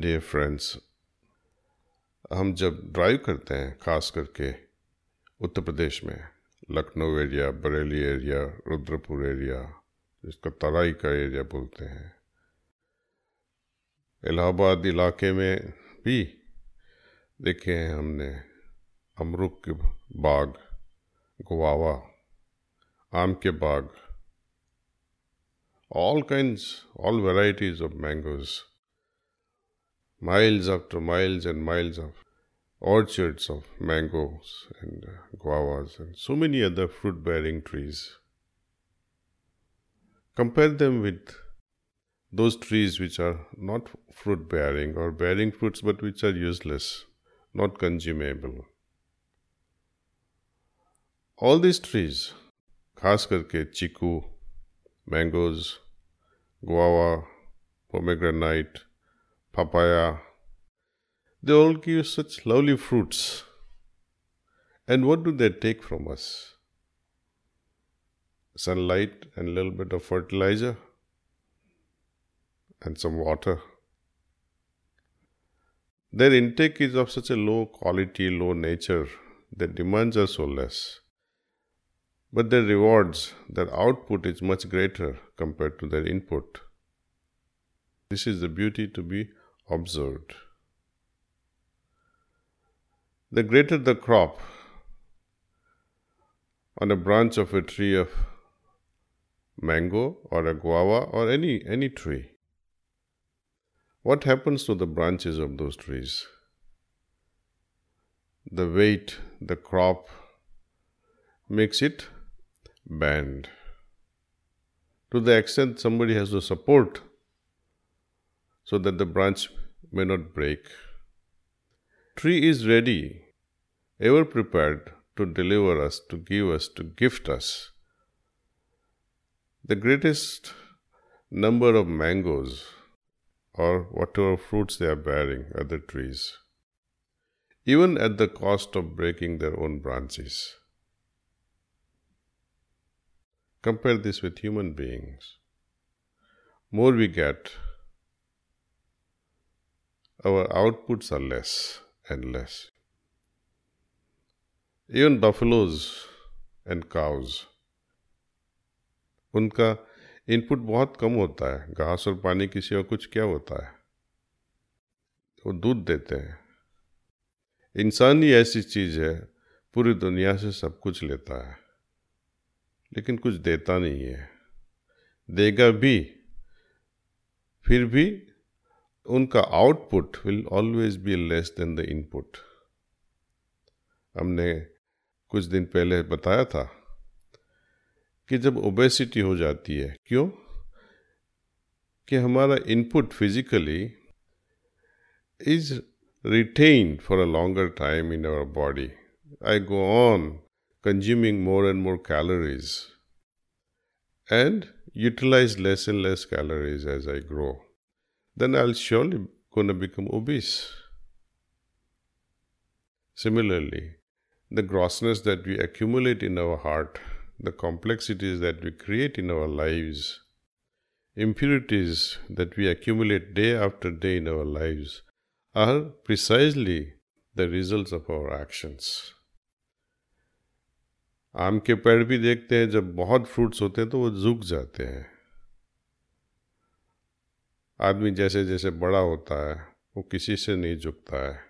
Dear friends हम जब drive करते हैं ख़ास करके उत्तर प्रदेश में Lucknow area Bareilly area Rudrapur area जिसका तराई का एरिया बोलते हैं इलाहाबाद इलाके में भी देखे हैं हमने अमरुक के बाग गुआवा आम के बाग all kinds, all varieties of mangoes. Miles after miles and miles of orchards of mangoes and uh, guavas and so many other fruit bearing trees. Compare them with those trees which are not fruit bearing or bearing fruits but which are useless, not consumable. All these trees, खास करके chikoo mangoes, guava, pomegranate, papaya. They all give such lovely fruits. And what do they take from us? Sunlight and a little bit of fertilizer and some water. Their intake is of such a low quality, low nature, their demands are so less. But their rewards, their output is much greater compared to their input. This is the beauty to be observed. The greater the crop on a branch of a tree of mango or a guava or any, any tree, what happens to the branches of those trees? The weight, the crop makes it bend to the extent somebody has to support so that the branch may not break. Tree is ready, ever prepared to deliver us, to give us, to gift us the greatest number of mangoes or whatever fruits they are bearing, other trees, even at the cost of breaking their own branches. Compare this with human beings. More we get, our outputs are less and less. Even buffaloes and cows, उनका input बहुत कम होता है। घास और पानी की सिवा कुछ क्या होता है? वो दूध देते हैं। इंसान ही ऐसी चीज़ है पूरी दुनिया से सब कुछ लेता है लेकिन कुछ देता नहीं है। देगा भी फिर भी उनका output will always be less than the input हमने कुछ दिन पहले बताया था कि जब ओबेसिटी हो जाती है क्यों? कि हमारा input physically is retain for a longer time in our body I go on consuming more and more calories and utilize less and less calories as I grow, then I'll surely gonna become obese. Similarly, the grossness that we accumulate in our heart, the complexities that we create in our lives, impurities that we accumulate day after day in our lives are precisely the results of our actions. आम के पेड़ भी देखते हैं जब बहुत fruits होते हैं तो वो झुक जाते हैं आदमी जैसे जैसे बड़ा होता है, वो किसी से नहीं झुकता है।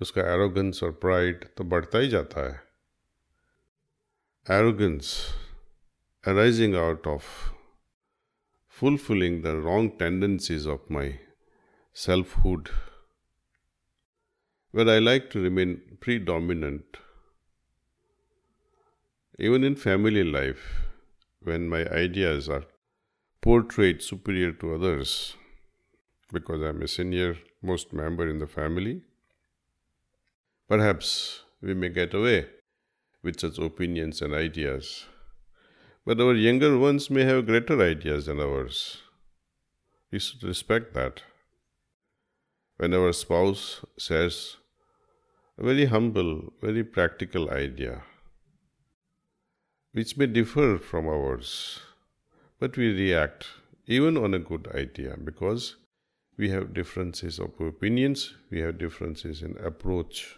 उसका एरोगेंस और प्राइड तो बढ़ता ही जाता है। Arrogance arising out of fulfilling the wrong tendencies of my selfhood where I like to remain predominant even in family life when my ideas are portrayed superior to others because I'm a senior most member in the family, perhaps we may get away with such opinions and ideas. But our younger ones may have greater ideas than ours. We should respect that. When our spouse says a very humble, very practical idea, which may differ from ours, but we react even on a good idea because we have differences of opinions, we have differences in approach.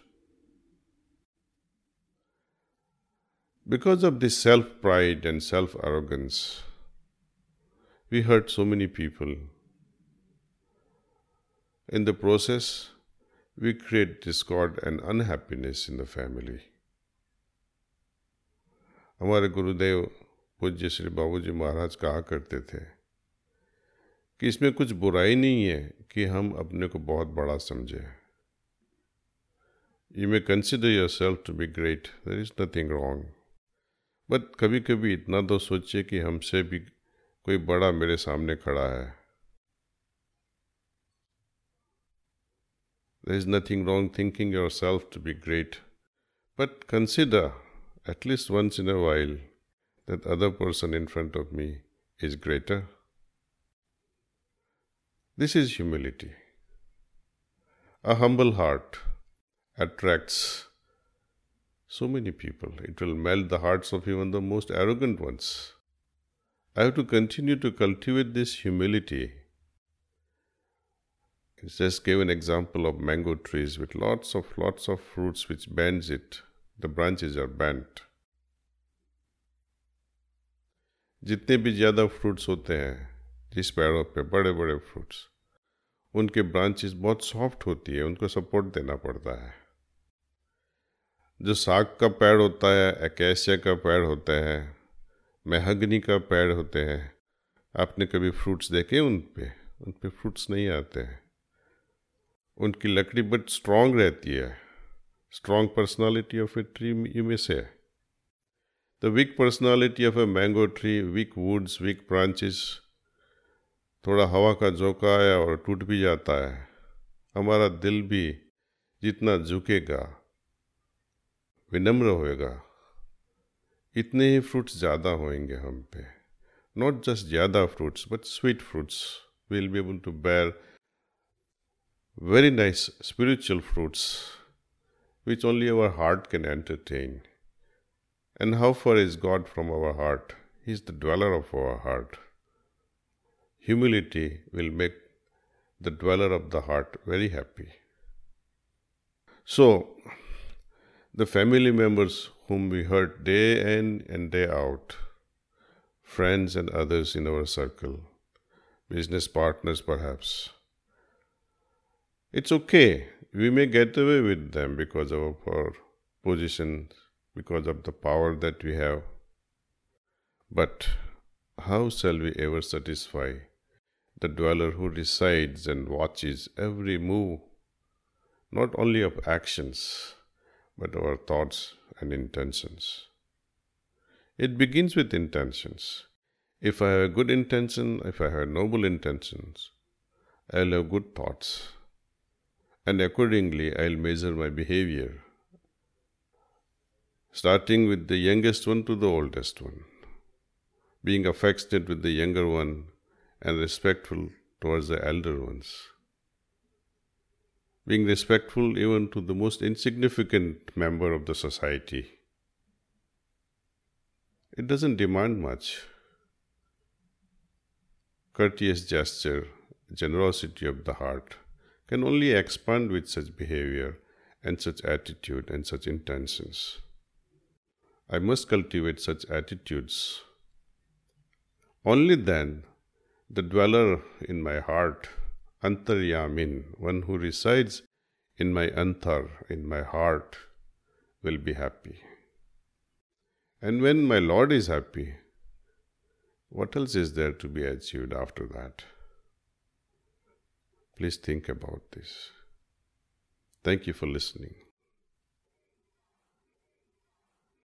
Because of this self pride and self arrogance, we hurt so many people. In the process, we create discord and unhappiness in the family. हमारे गुरुदेव पूज्य श्री बाबू जी महाराज कहा करते थे कि इसमें कुछ बुराई नहीं है कि हम अपने को बहुत बड़ा समझें। You may consider yourself to be great there is nothing wrong but कभी कभी इतना तो सोचिए कि हमसे भी कोई बड़ा मेरे सामने खड़ा है। There is nothing wrong thinking yourself to be great but consider at least once in a while that other person in front of me is greater This is humility. A humble heart attracts so many people. It will melt the hearts of even the most arrogant ones. I have to continue to cultivate this humility. It just gave an example of mango trees with lots of lots of fruits which bends it. The branches are bent. जितने भी ज़्यादा fruits होते हैं जिस पेड़ों पे बड़े बड़े फ्रूट्स उनके ब्रांचेस बहुत सॉफ्ट होती है, उनको सपोर्ट देना पड़ता है। जो साग का पेड़ होता है एकेशिया का पेड़ होता है महगनी का पेड़ होते हैं, आपने कभी फ्रूट्स देखे उन पे? उन पे फ्रूट्स नहीं आते हैं। उनकी लकड़ी बट स्ट्रांग रहती है। Strong personality of a tree में से the weak personality of a mango tree weak woods weak branches थोड़ा हवा का झोंका आया और टूट भी जाता है। हमारा दिल भी जितना झुकेगा, विनम्र होएगा, इतने ही फ्रूट्स ज़्यादा होंगे हम पे। नॉट जस्ट ज़्यादा fruits but sweet fruits will be able to bear very nice spiritual fruits which only our heart can entertain and how far is God from our heart he is the dweller of our heart Humility will make the dweller of the heart very happy. So, the family members whom we hurt day in and day out, friends and others in our circle, business partners perhaps. It's okay. We may get away with them because of our position, because of the power that we have. But how shall we ever satisfy the dweller who resides and watches every move, not only of actions, but our thoughts and intentions. It begins with intentions. If I have a good intention, if I have noble intentions, I'll have good thoughts. And accordingly, I'll measure my behavior, starting with the youngest one to the oldest one, being affectionate with the younger one and respectful towards the elder ones being respectful even to the most insignificant member of the society. It doesn't demand much. Courteous gesture, generosity of the heart can only expand with such behavior and such attitude and such intentions. I must cultivate such attitudes. Only then the dweller in my heart Antaryamin, one who resides in my antar, in my heart, will be happy. And when my Lord is happy, what else is there to be achieved after that? Please think about this. Thank you for listening.